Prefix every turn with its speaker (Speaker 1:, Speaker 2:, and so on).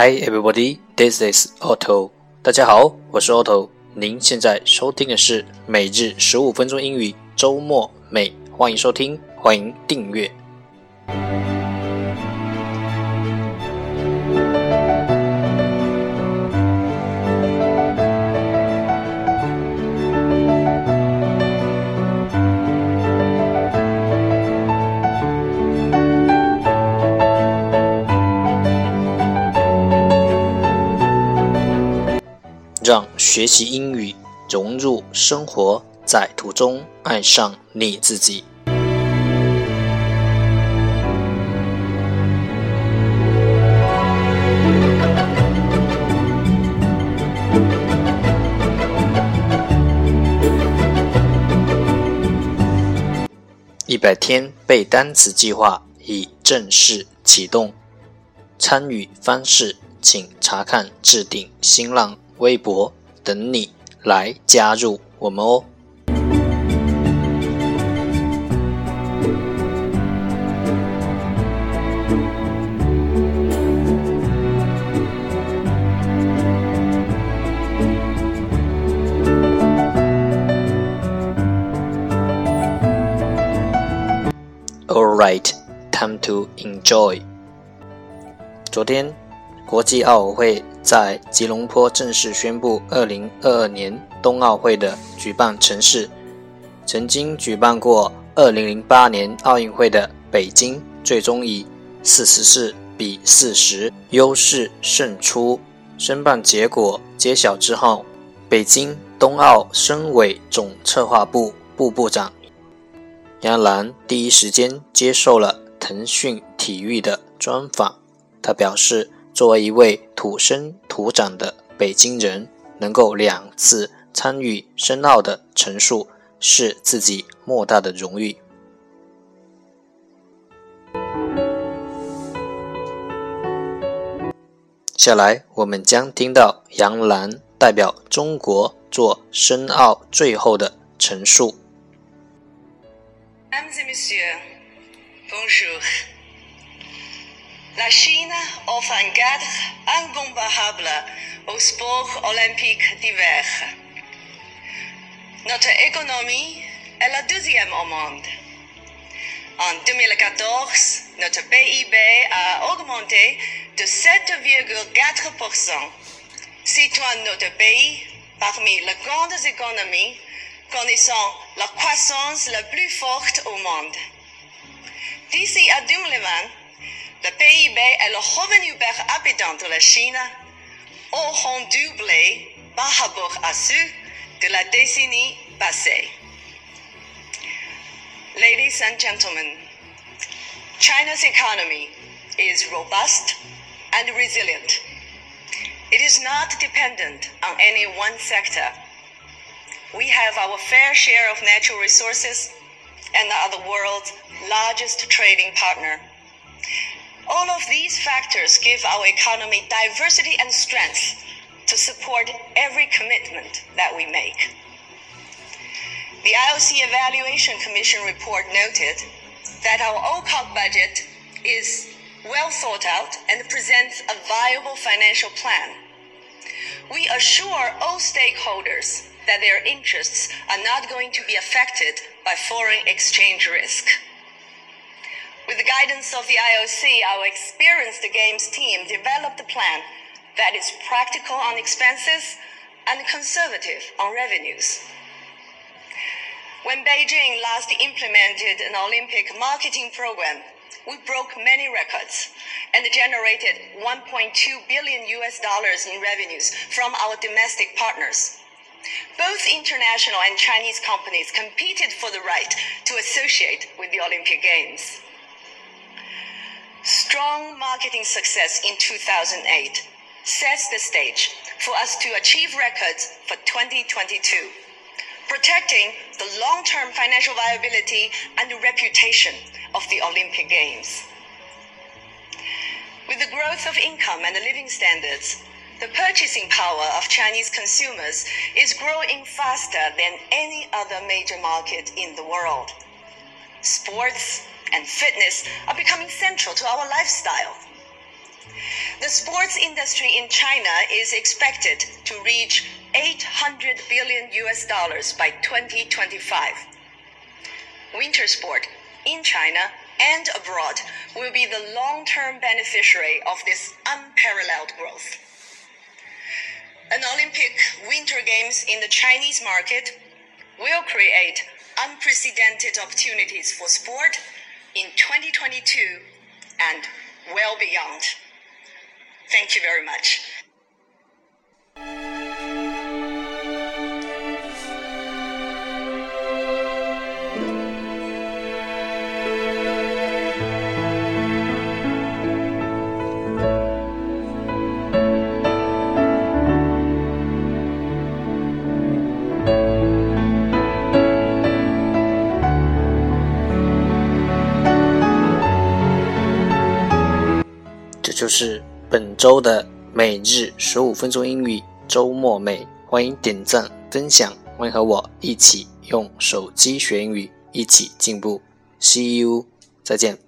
Speaker 1: Hi everybody, this is Otto。大家好，我是 Otto。您现在收听的是每日十五分钟英语周末美，欢迎收听，欢迎订阅。让学习英语融入生活，在途中爱上你自己。一百天背单词计划已正式启动，参与方式请查看置顶新浪。微博等你来加入我们哦。All right, time to enjoy。昨天。国际奥委会在吉隆坡正式宣布2022年冬奥会的举办城市。曾经举办过2008年奥运会的北京，最终以44比40优势胜出。申办结果揭晓之后，北京冬奥申委总策划部部部长杨澜第一时间接受了腾讯体育的专访，他表示。作为一位土生土长的北京人，能够两次参与申奥的陈述，是自己莫大的荣誉。下来，我们将听到杨澜代表中国做申奥最后的陈述。
Speaker 2: La Chine offre un cadre incomparable au sport olympique d'hiver. Notre économie est la deuxième au monde. En 2014, notre PIB a augmenté de 7,4%, situant notre pays parmi les grandes économies connaissant la croissance la plus forte au monde. D'ici à 2020, le PIB et le revenu per habitant de la Chine auront doublé par rapport à ceux de la décennie passée. Ladies and gentlemen, China's economy is robust and resilient. It is not dependent on any one sector. We have our fair share of natural resources and are the world's largest trading partner. All of these factors give our economy diversity and strength to support every commitment that we make. The IOC Evaluation Commission report noted that our OCOG budget is well thought out and presents a viable financial plan. We assure all stakeholders that their interests are not going to be affected by foreign exchange risk. With the guidance of the IOC, our experienced games team developed a plan that is practical on expenses and conservative on revenues. When Beijing last implemented an Olympic marketing program, we broke many records and generated 1.2 billion US dollars in revenues from our domestic partners. Both international and Chinese companies competed for the right to associate with the Olympic Games. Strong marketing success in 2008 sets the stage for us to achieve records for 2022, protecting the long term financial viability and reputation of the Olympic Games. With the growth of income and the living standards, the purchasing power of Chinese consumers is growing faster than any other major market in the world. Sports, and fitness are becoming central to our lifestyle. The sports industry in China is expected to reach 800 billion US dollars by 2025. Winter sport in China and abroad will be the long term beneficiary of this unparalleled growth. An Olympic Winter Games in the Chinese market will create unprecedented opportunities for sport in 2022 and well beyond. Thank you very much.
Speaker 1: 就是本周的每日十五分钟英语周末美，欢迎点赞分享，欢迎和我一起用手机学英语，一起进步。See you，再见。